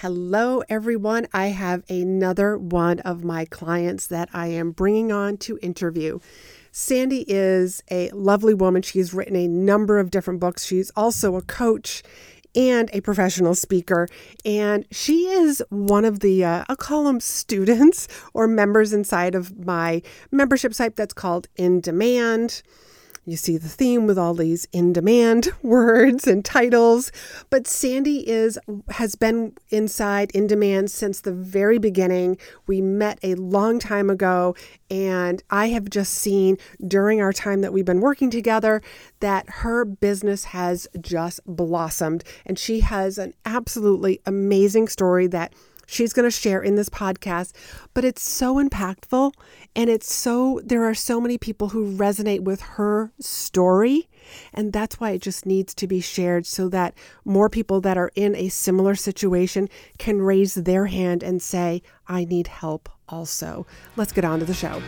Hello, everyone. I have another one of my clients that I am bringing on to interview. Sandy is a lovely woman. She's written a number of different books. She's also a coach and a professional speaker. And she is one of the, uh, I'll call them students or members inside of my membership site that's called In Demand. You see the theme with all these in demand words and titles, but Sandy is has been inside in demand since the very beginning. We met a long time ago and I have just seen during our time that we've been working together that her business has just blossomed and she has an absolutely amazing story that she's going to share in this podcast. But it's so impactful and it's so, there are so many people who resonate with her story. And that's why it just needs to be shared so that more people that are in a similar situation can raise their hand and say, I need help also. Let's get on to the show.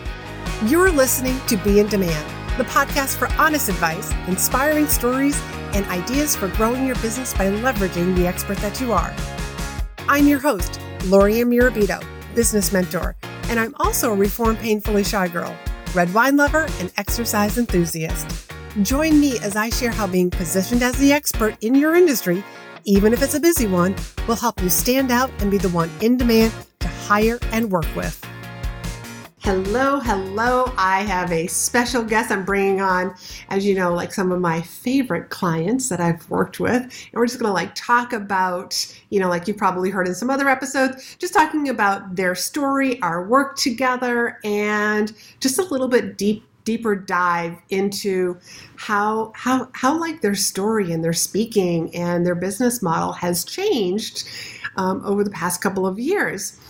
You're listening to Be in Demand, the podcast for honest advice, inspiring stories, and ideas for growing your business by leveraging the expert that you are. I'm your host, Lori Mirabito, business mentor, and I'm also a reformed painfully shy girl, red wine lover, and exercise enthusiast. Join me as I share how being positioned as the expert in your industry, even if it's a busy one, will help you stand out and be the one in demand to hire and work with. Hello, hello. I have a special guest I'm bringing on, as you know, like some of my favorite clients that I've worked with. And we're just going to like talk about, you know, like you've probably heard in some other episodes, just talking about their story, our work together, and just a little bit deep deeper dive into how how how like their story and their speaking and their business model has changed um, over the past couple of years.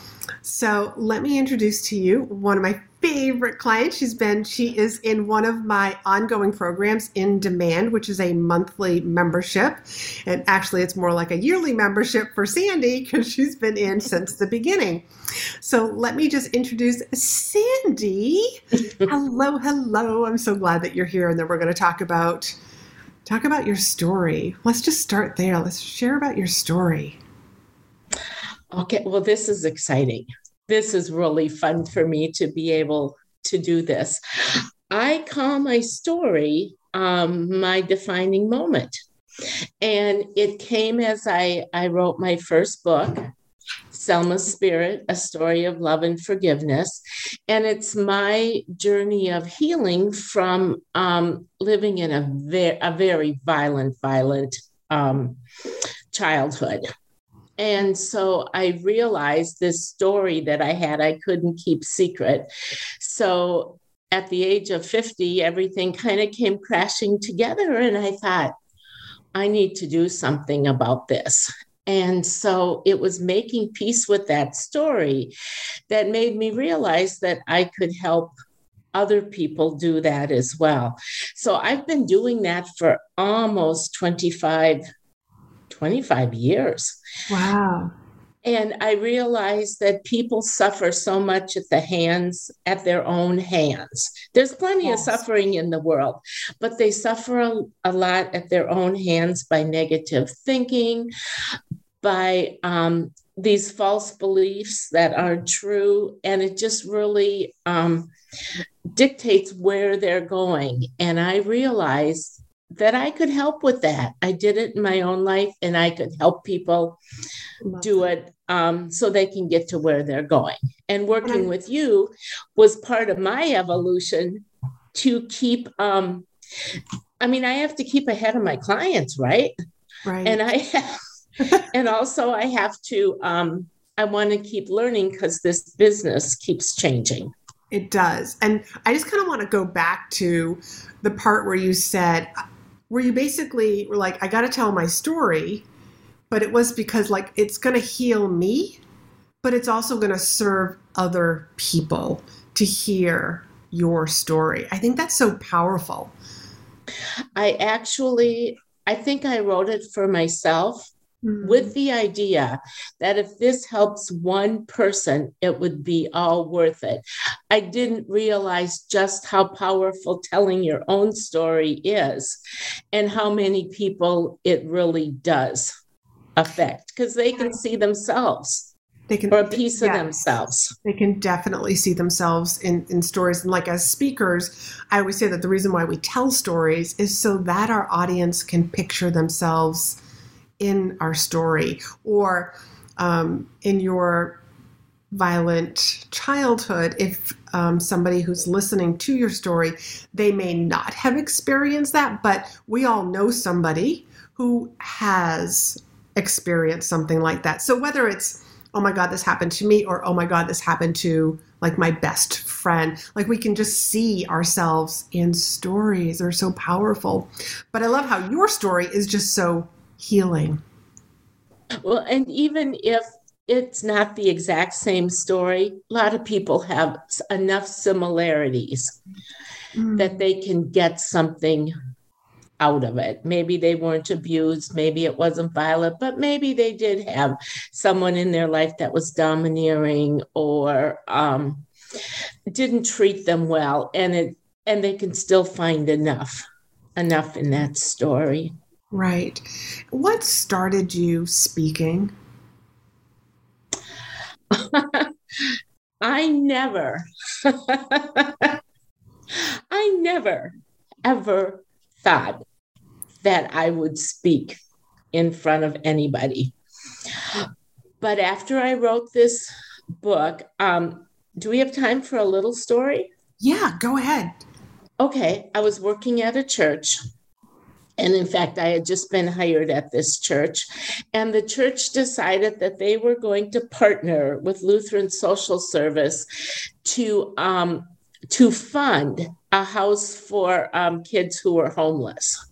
So let me introduce to you one of my favorite clients. She's been, she is in one of my ongoing programs in demand, which is a monthly membership. And actually, it's more like a yearly membership for Sandy because she's been in since the beginning. So let me just introduce Sandy. hello, hello. I'm so glad that you're here and that we're going to talk about talk about your story. Let's just start there. Let's share about your story. Okay, well, this is exciting. This is really fun for me to be able to do this. I call my story um, my defining moment. And it came as I, I wrote my first book, Selma's Spirit, a story of love and forgiveness. And it's my journey of healing from um, living in a, ve- a very violent, violent um, childhood. And so I realized this story that I had, I couldn't keep secret. So at the age of 50, everything kind of came crashing together. And I thought, I need to do something about this. And so it was making peace with that story that made me realize that I could help other people do that as well. So I've been doing that for almost 25 25 years. Wow. And I realized that people suffer so much at the hands, at their own hands. There's plenty yes. of suffering in the world, but they suffer a, a, lot at their own hands by negative thinking, by um, these false beliefs that aren't true. And it just really um, dictates where they're going. And I realized that I could help with that. I did it in my own life and I could help people do it um, so they can get to where they're going. And working with you was part of my evolution to keep, um, I mean, I have to keep ahead of my clients, right? Right. And I have, and also I have to, um, I want to keep learning because this business keeps changing. It does. And I just kind of want to go back to the part where you said, where you basically were like, I got to tell my story, but it was because like it's going to heal me, but it's also going to serve other people to hear your story. I think that's so powerful. I actually, I think I wrote it for myself Mm-hmm. with the idea that if this helps one person, it would be all worth it. I didn't realize just how powerful telling your own story is and how many people it really does affect because they can see themselves they can or a piece of themselves. They can definitely see themselves in, in stories. And like as speakers, I always say that the reason why we tell stories is so that our audience can picture themselves in our story or um, in your violent childhood if um, somebody who's listening to your story they may not have experienced that but we all know somebody who has experienced something like that. So whether it's oh my god this happened to me or oh my god this happened to like my best friend like we can just see ourselves in stories. They're so powerful. But i love how your story is just so healing well and even if it's not the exact same story. A lot of people have enough similarities mm. that they can get something out of it. Maybe they weren't abused, maybe it wasn't violent, but maybe they did have someone in their life that was domineering or um, didn't treat them well, and it and they can still find enough enough in that story. Right. What started you speaking? I never, I never ever thought that I would speak in front of anybody. But after I wrote this book, um, do we have time for a little story? Yeah, go ahead. Okay, I was working at a church and in fact, I had just been hired at this church. And the church decided that they were going to partner with Lutheran Social Service to, um, to fund a house for um, kids who were homeless.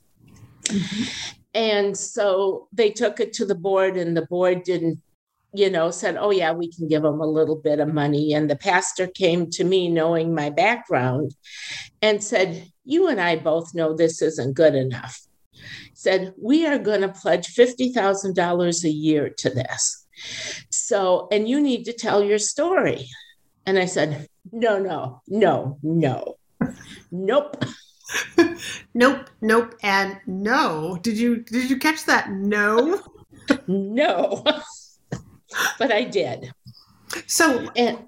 Mm-hmm. And so they took it to the board, and the board didn't you know, said, Oh, yeah, we can give them a little bit of money. And the pastor came to me, knowing my background, and said, You and I both know this isn't good enough said, We are going to pledge $50,000 a year to this. So, and you need to tell your story. And I said, No, no, no, no, nope. nope, nope, and no. Did you did you catch that? No, no, but I did. So, and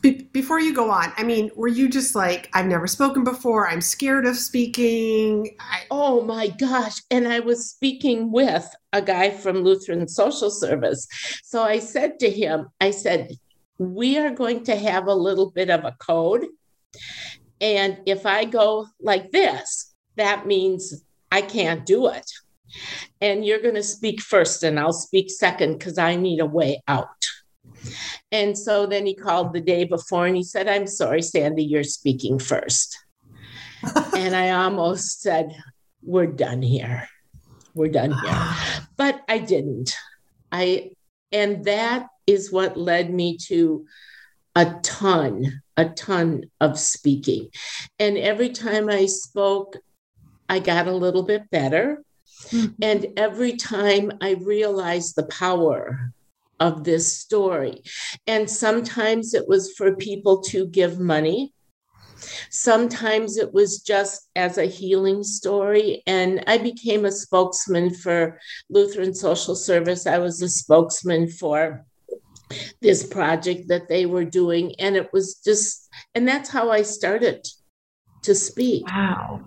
be- before you go on, I mean, were you just like, I've never spoken before. I'm scared of speaking. I- oh my gosh. And I was speaking with a guy from Lutheran Social Service. So I said to him, I said, we are going to have a little bit of a code. And if I go like this, that means I can't do it. And you're going to speak first, and I'll speak second because I need a way out. And so then he called the day before and he said, I'm sorry, Sandy, you're speaking first. and I almost said, We're done here. We're done here. But I didn't. I, and that is what led me to a ton, a ton of speaking. And every time I spoke, I got a little bit better. Mm-hmm. And every time I realized the power of this story. And sometimes it was for people to give money. Sometimes it was just as a healing story. And I became a spokesman for Lutheran Social Service. I was a spokesman for this project that they were doing. And it was just, and that's how I started to speak. Wow.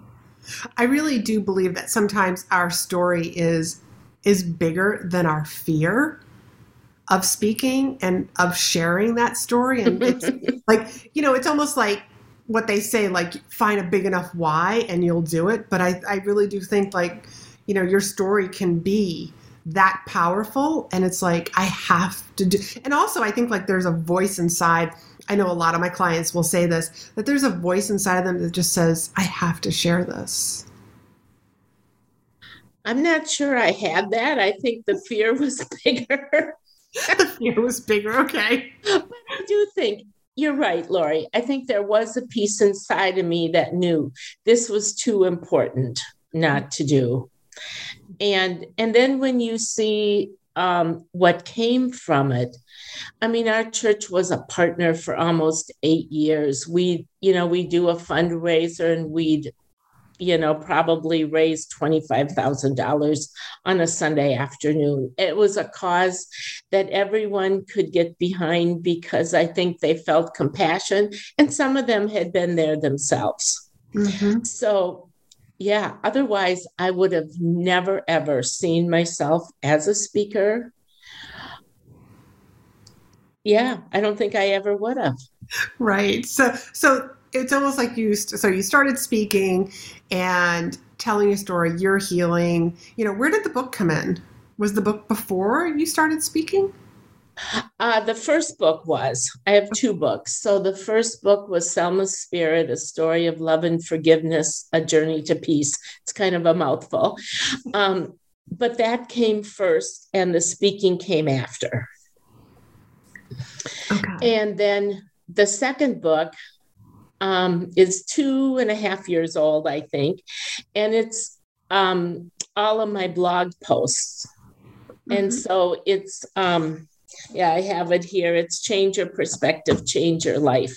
I really do believe that sometimes our story is is bigger than our fear of speaking and of sharing that story. And it's like, you know, it's almost like what they say, like, find a big enough why and you'll do it. But I, I really do think, like, you know, your story can be that powerful. And it's like, I have to do. And also, I think, like, there's a voice inside. I know a lot of my clients will say this that there's a voice inside of them that just says, I have to share this. I'm not sure I had that. I think the fear was bigger. it was bigger. Okay. But I do think you're right, Lori. I think there was a piece inside of me that knew this was too important not to do. And and then when you see um, what came from it, I mean, our church was a partner for almost eight years. We, you know, we do a fundraiser and we'd you know, probably raised $25,000 on a Sunday afternoon. It was a cause that everyone could get behind because I think they felt compassion and some of them had been there themselves. Mm-hmm. So, yeah, otherwise, I would have never ever seen myself as a speaker. Yeah, I don't think I ever would have. Right. So, so it's almost like you so you started speaking and telling your story you're healing. You know where did the book come in? Was the book before you started speaking? Uh, the first book was. I have two books. So the first book was selma's spirit a story of love and forgiveness a journey to peace. It's kind of a mouthful. Um, but that came first and the speaking came after. Okay. and then the second book um, is two and a half years old, I think, and it's um, all of my blog posts. Mm-hmm. And so it's, um, yeah, I have it here. It's Change Your Perspective, Change Your Life.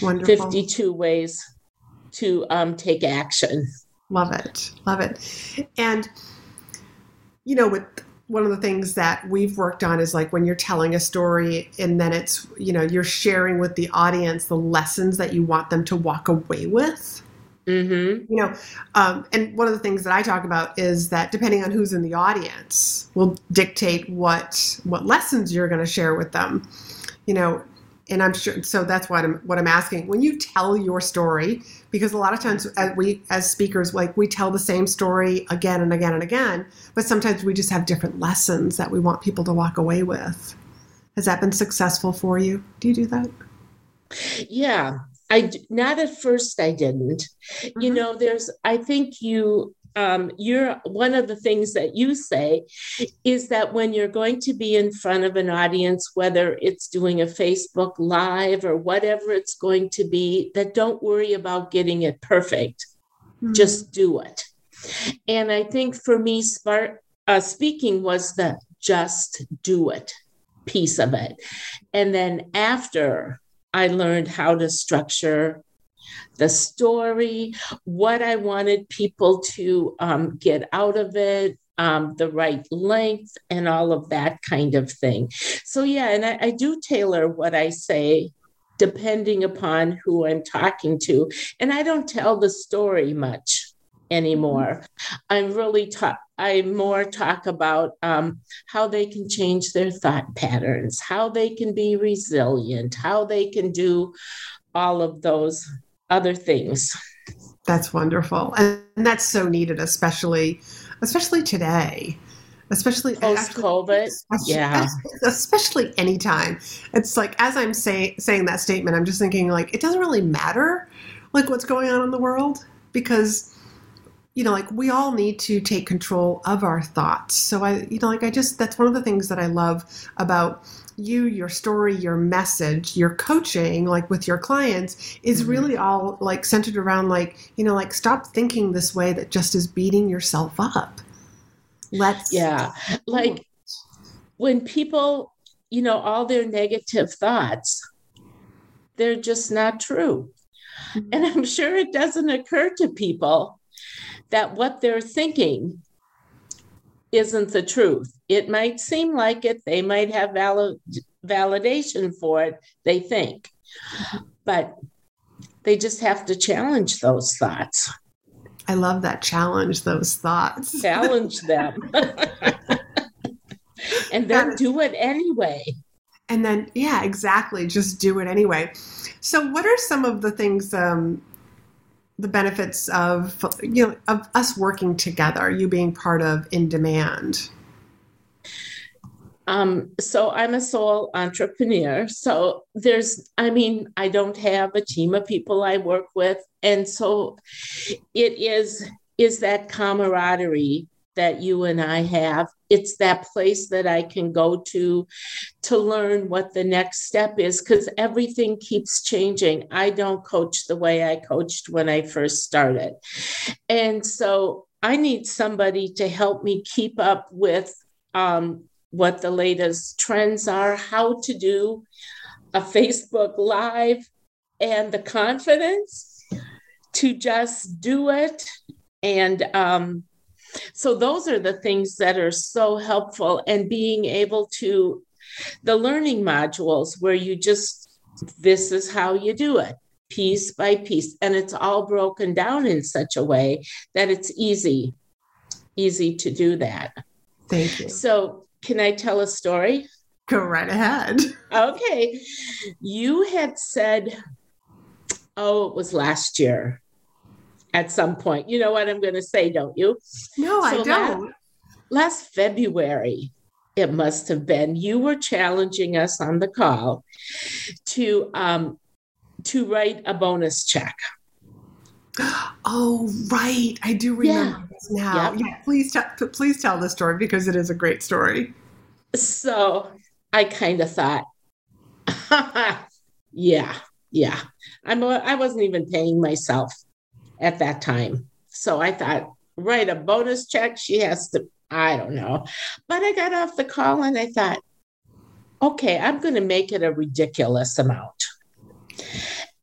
Wonderful. 52 ways to um, take action. Love it. Love it. And, you know, with one of the things that we've worked on is like when you're telling a story and then it's you know you're sharing with the audience the lessons that you want them to walk away with mm-hmm. you know um, and one of the things that i talk about is that depending on who's in the audience will dictate what what lessons you're going to share with them you know and I'm sure so that's what I'm what I'm asking. When you tell your story, because a lot of times as we as speakers like we tell the same story again and again and again, but sometimes we just have different lessons that we want people to walk away with. Has that been successful for you? Do you do that? Yeah, I not at first I didn't. Mm-hmm. You know, there's I think you um, you're one of the things that you say is that when you're going to be in front of an audience, whether it's doing a Facebook Live or whatever it's going to be, that don't worry about getting it perfect. Mm-hmm. Just do it. And I think for me, smart, uh, speaking was the just do it piece of it. And then after I learned how to structure the story, what I wanted people to um, get out of it, um, the right length, and all of that kind of thing. So, yeah, and I, I do tailor what I say depending upon who I'm talking to. And I don't tell the story much anymore. I'm really talk. I more talk about um, how they can change their thought patterns, how they can be resilient, how they can do all of those other things. That's wonderful. And that's so needed, especially especially today. Especially post COVID. Yeah. Especially anytime. It's like as I'm say, saying that statement, I'm just thinking like it doesn't really matter like what's going on in the world because you know like we all need to take control of our thoughts so i you know like i just that's one of the things that i love about you, your story, your message, your coaching, like with your clients, is mm-hmm. really all like centered around like, you know, like stop thinking this way that just is beating yourself up. Let's. Yeah. Like when people, you know, all their negative thoughts, they're just not true. Mm-hmm. And I'm sure it doesn't occur to people that what they're thinking isn't the truth. It might seem like it, they might have valid, validation for it, they think, but they just have to challenge those thoughts. I love that challenge those thoughts. Challenge them. and then do it anyway. And then, yeah, exactly. Just do it anyway. So, what are some of the things um, the benefits of you know of us working together you being part of in demand um, so i'm a sole entrepreneur so there's i mean i don't have a team of people i work with and so it is is that camaraderie that you and I have. It's that place that I can go to to learn what the next step is because everything keeps changing. I don't coach the way I coached when I first started. And so I need somebody to help me keep up with um, what the latest trends are, how to do a Facebook Live, and the confidence to just do it. And um, so those are the things that are so helpful and being able to the learning modules where you just this is how you do it piece by piece. And it's all broken down in such a way that it's easy easy to do that. Thank you. So can i tell a story? Go right ahead. Okay. You had said oh it was last year at some point. You know what i'm going to say don't you? No so i don't. last, last february it must have been you were challenging us on the call to um, to write a bonus check. Oh, right. I do remember yeah. this now. Yep. Yeah, please, t- please tell the story because it is a great story. So I kind of thought, yeah, yeah. I'm, I wasn't even paying myself at that time. So I thought, write a bonus check. She has to, I don't know. But I got off the call and I thought, okay, I'm going to make it a ridiculous amount.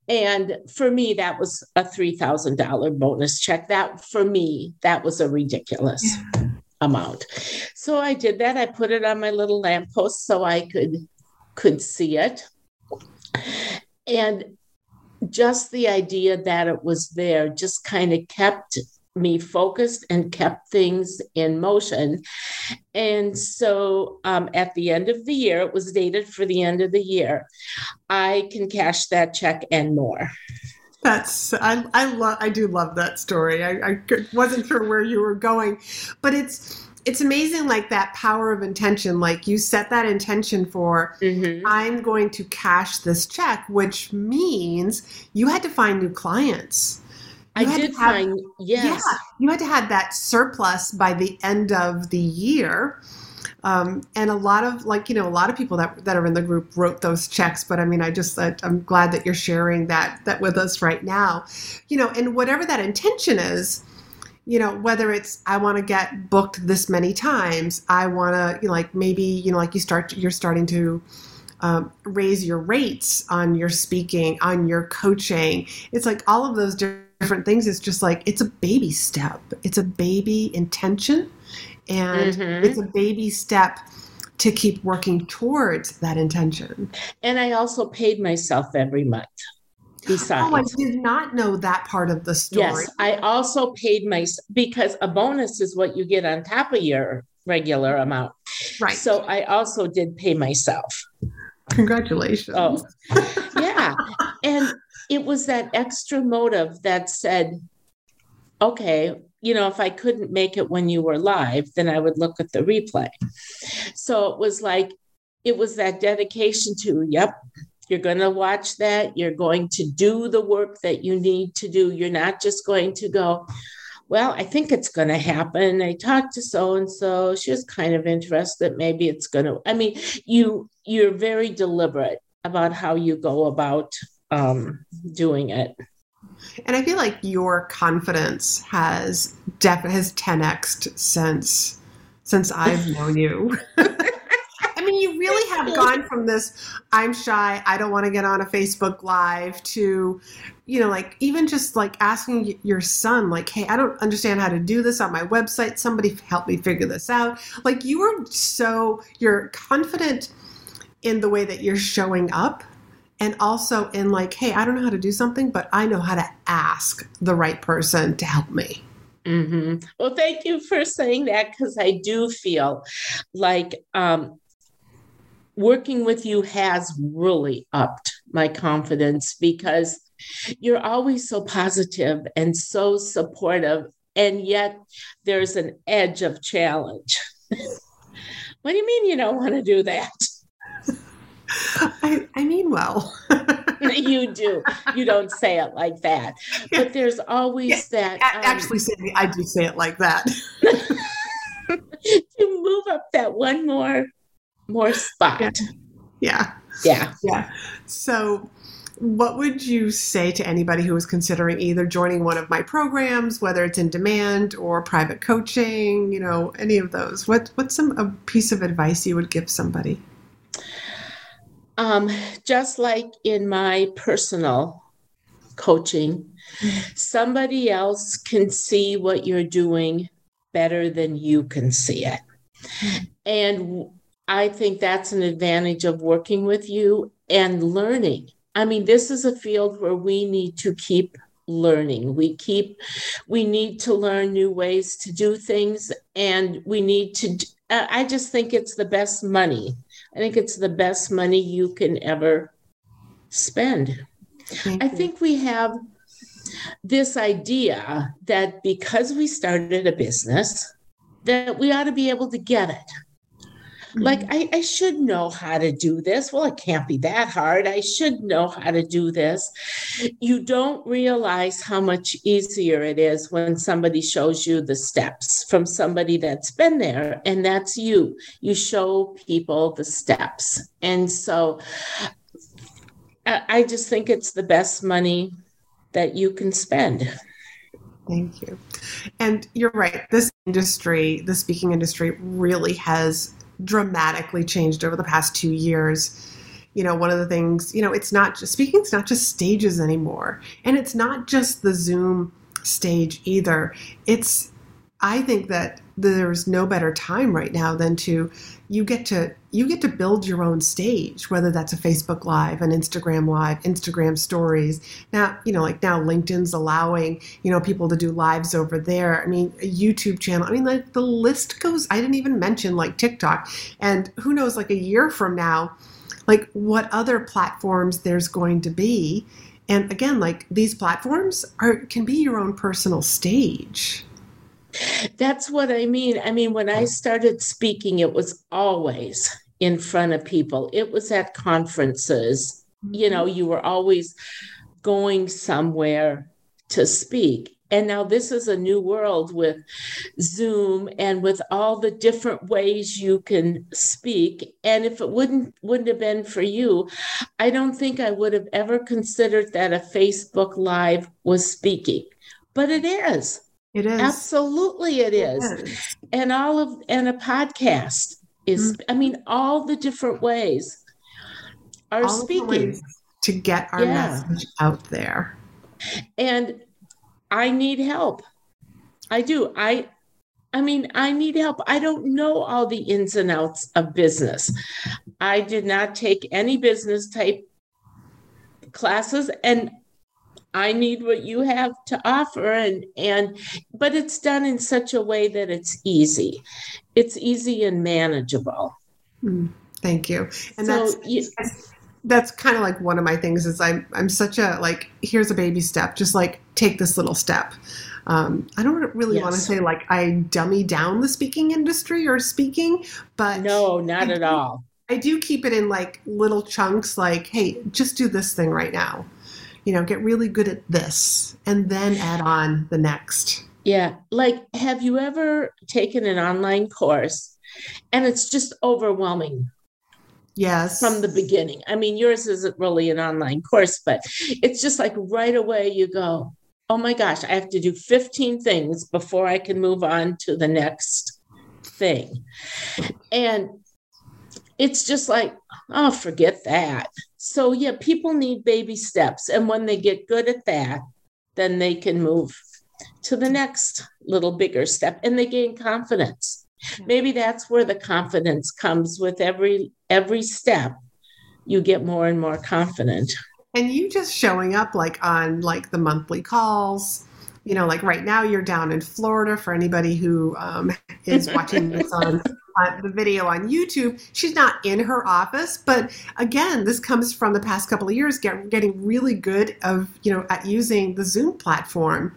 And for me, that was a $3,000 bonus check. That for me, that was a ridiculous yeah. amount. So I did that. I put it on my little lamppost so I could could see it. And just the idea that it was there just kind of kept me focused and kept things in motion. And so um, at the end of the year, it was dated for the end of the year, I can cash that check and more. That's I I love I do love that story. I, I wasn't sure where you were going, but it's it's amazing like that power of intention like you set that intention for mm-hmm. i'm going to cash this check which means you had to find new clients I did have, find yes. Yeah, you had to have that surplus by the end of the year. Um, and a lot of like you know a lot of people that that are in the group wrote those checks but i mean i just i'm glad that you're sharing that that with us right now you know and whatever that intention is you know whether it's i want to get booked this many times i want to you know, like maybe you know like you start you're starting to um, raise your rates on your speaking on your coaching it's like all of those different different things. It's just like it's a baby step. It's a baby intention and mm-hmm. it's a baby step to keep working towards that intention. And i also paid myself every month besides. Oh i did not know that part of the story. Yes i also paid my because a bonus is what you get on top of your regular amount. Right. So i also did pay myself. Congratulations. Oh. Yeah. And it was that extra motive that said, okay, you know, if I couldn't make it when you were live, then I would look at the replay. So it was like, it was that dedication to, yep, you're going to watch that. You're going to do the work that you need to do. You're not just going to go, well, I think it's going to happen. I talked to so and so. She was kind of interested. Maybe it's going to. I mean, you you're very deliberate about how you go about um, doing it. And I feel like your confidence has def- has 10x since since I've known you. I mean, you really have gone from this I'm shy, I don't want to get on a Facebook live to you know, like even just like asking your son like, "Hey, I don't understand how to do this on my website. Somebody help me figure this out." Like you are so you're confident in the way that you're showing up and also in like, hey, I don't know how to do something, but I know how to ask the right person to help me. Mm-hmm. Well, thank you for saying that because I do feel like um, working with you has really upped my confidence because you're always so positive and so supportive, and yet there's an edge of challenge. what do you mean you don't want to do that? I, I mean well. you do. You don't say it like that. But there's always yeah, that. Um, actually, Sandy, I do say it like that. to move up that one more more spot. Yeah. Yeah. Yeah. So what would you say to anybody who is considering either joining one of my programs, whether it's in demand or private coaching, you know, any of those? What what's some a piece of advice you would give somebody? Um, just like in my personal coaching. Somebody else can see what you're doing better than you can see it. And I think that's an advantage of working with you and learning. I mean, this is a field where we need to keep learning. We keep, we need to learn new ways to do things, and we need to. I just think it's the best money. I think it's the best money you can ever spend. I think we have this idea that because we started a business, that we ought to be able to get it. Like, mm-hmm. I, I, should know how to do this. Well, it can't be that hard. I should know how to do this. You don't realize how much easier it is when somebody shows you the steps from somebody that's been there, and that's you. You show people the steps. And so I, I just think it's the best money that you can spend. Thank you. And you're right. This industry, the speaking industry, really has dramatically changed over the past two years. You know, one of the things, you know, it's not just speaking's not just stages anymore. And it's not just the Zoom stage either. It's I think that there's no better time right now than to you get to you get to build your own stage whether that's a facebook live an instagram live instagram stories. Now you know like now linkedin's allowing you know people to do lives over there. I mean a youtube channel i mean like the list goes i didn't even mention like tiktok. And who knows like a year from now like what other platforms there's going to be. And again like these platforms are can be your own personal stage that's what I mean. I mean, when I mm. started speaking, it was always in front of people, it was at conferences. You know, mm-hmm. you were always going somewhere to speak. And now this is a new world with Zoom and with all the different ways you can speak. And if it wouldn't wouldn't have been for you, I don't think I would have ever considered that a Facebook Live was speaking. But it is. It is. Absolutely it is. It is. And all of and a podcast is mm-hmm. I mean all the different ways are all speaking to get our yeah. message out there. And I need help. I do. I I mean, I need help. I don't know all the ins and outs of business. I did not take any business type classes and I need what you have to offer and and but it's done in such a way that it's easy. It's easy and manageable. Mm, thank you. And so, that's you, that's kind of like one of my things is I'm I'm such a like here's a baby step just like take this little step. Um, I don't really yes. want to say like I dummy down the speaking industry or speaking, but no, not I at do, all. I do keep it in like little chunks, like, hey, just do this thing right now you know, get really good at this and then add on the next. Yeah. Like, have you ever taken an online course and it's just overwhelming? Yes. From the beginning. I mean, yours isn't really an online course, but it's just like right away you go, oh my gosh, I have to do 15 things before I can move on to the next thing. And it's just like, oh, forget that. So, yeah, people need baby steps. And when they get good at that, then they can move to the next little bigger step and they gain confidence. Maybe that's where the confidence comes with every every step. You get more and more confident. And you just showing up like on like the monthly calls, you know, like right now you're down in Florida for anybody who um, is watching this on uh, the video on YouTube. She's not in her office, but again, this comes from the past couple of years, get, getting really good of you know at using the Zoom platform.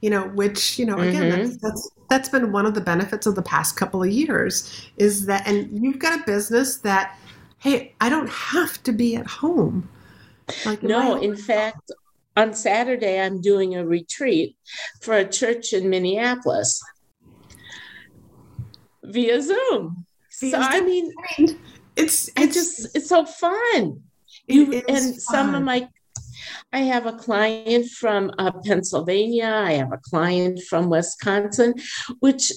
You know, which you know again, mm-hmm. that's, that's that's been one of the benefits of the past couple of years is that, and you've got a business that, hey, I don't have to be at home. Like no, in fact, on Saturday, I'm doing a retreat for a church in Minneapolis via Zoom. Via so Zoom. I mean, it's it's just it's so fun. You and fun. some of my I have a client from uh, Pennsylvania. I have a client from Wisconsin, which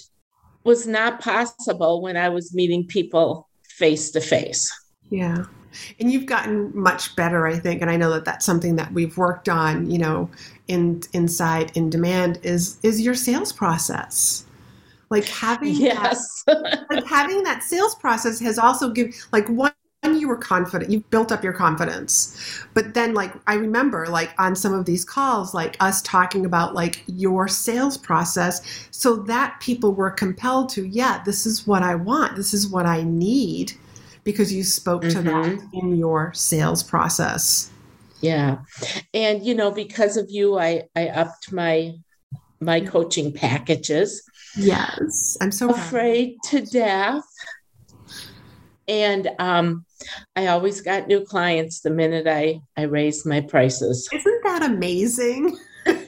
was not possible when I was meeting people face to face. Yeah, and you've gotten much better i think and i know that that's something that we've worked on you know in inside in demand is is your sales process like having yes that, like having that sales process has also given like one you were confident you built up your confidence but then like i remember like on some of these calls like us talking about like your sales process so that people were compelled to yeah this is what i want this is what i need because you spoke mm-hmm. to that mm-hmm. in your sales process. Yeah. And you know, because of you, I I upped my my coaching packages. Yes. I'm so afraid to death. And um I always got new clients the minute I I raised my prices. Isn't that amazing? because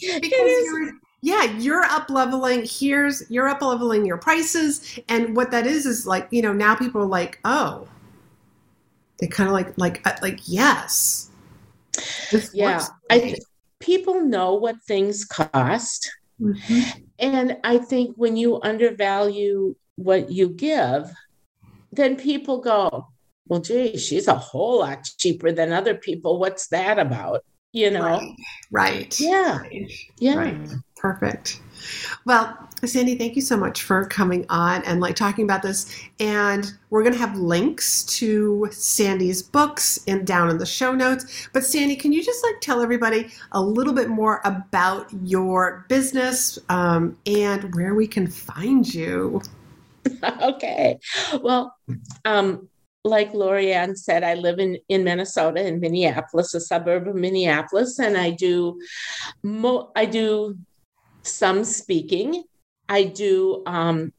you're yeah, you're up leveling. Here's you're up leveling your prices, and what that is is like you know now people are like, oh, they kind of like like uh, like yes, yeah. I people know what things cost, mm-hmm. And I think when you undervalue what you give, then people go, well, gee, she's a whole lot cheaper than other people. What's that about? You know? Right. right. Yeah. Right. Yeah. Right. Perfect. Well, Sandy, thank you so much for coming on and like talking about this. And we're going to have links to Sandy's books and down in the show notes. But Sandy, can you just like tell everybody a little bit more about your business um, and where we can find you? okay. Well, um, like Lorianne said, I live in, in Minnesota, in Minneapolis, a suburb of Minneapolis, and I do mo- I do some speaking. I do um,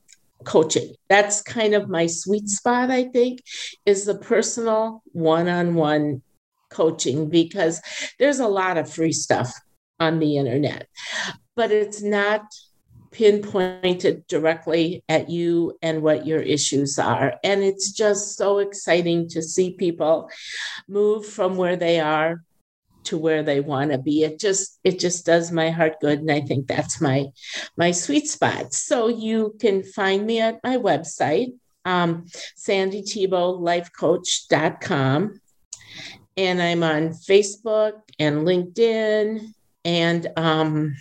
coaching. That's kind of my sweet spot, I think, is the personal one on one coaching because there's a lot of free stuff on the internet, but it's not pinpointed directly at you and what your issues are. And it's just so exciting to see people move from where they are to where they want to be. It just it just does my heart good and i think that's my my sweet spot. So you can find me at my website um, sandytebowlifecoach.com and i'm on facebook and linkedin and um,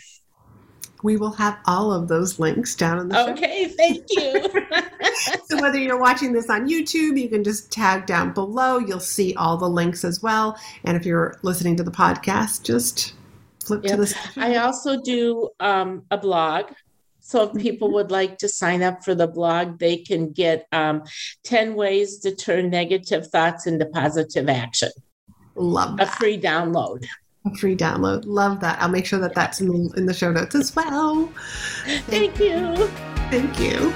we will have all of those links down in the okay show. thank you so whether you're watching this on youtube you can just tag down below you'll see all the links as well and if you're listening to the podcast just flip yep. to the i also do um, a blog so if people mm-hmm. would like to sign up for the blog, they can get um, 10 ways to turn negative thoughts into positive action. Love that. A free download a free download. Love that. I'll make sure that that's in the, in the show notes as well. Thank you. Thank you.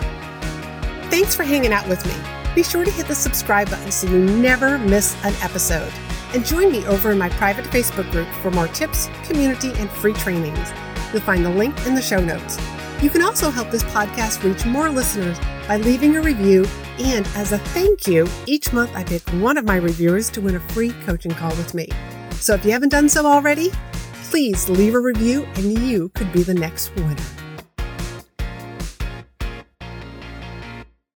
Thanks for hanging out with me. Be sure to hit the subscribe button so you never miss an episode. And join me over in my private Facebook group for more tips, community, and free trainings. You'll find the link in the show notes. You can also help this podcast reach more listeners by leaving a review. And as a thank you, each month I pick one of my reviewers to win a free coaching call with me. So if you haven't done so already, please leave a review and you could be the next winner.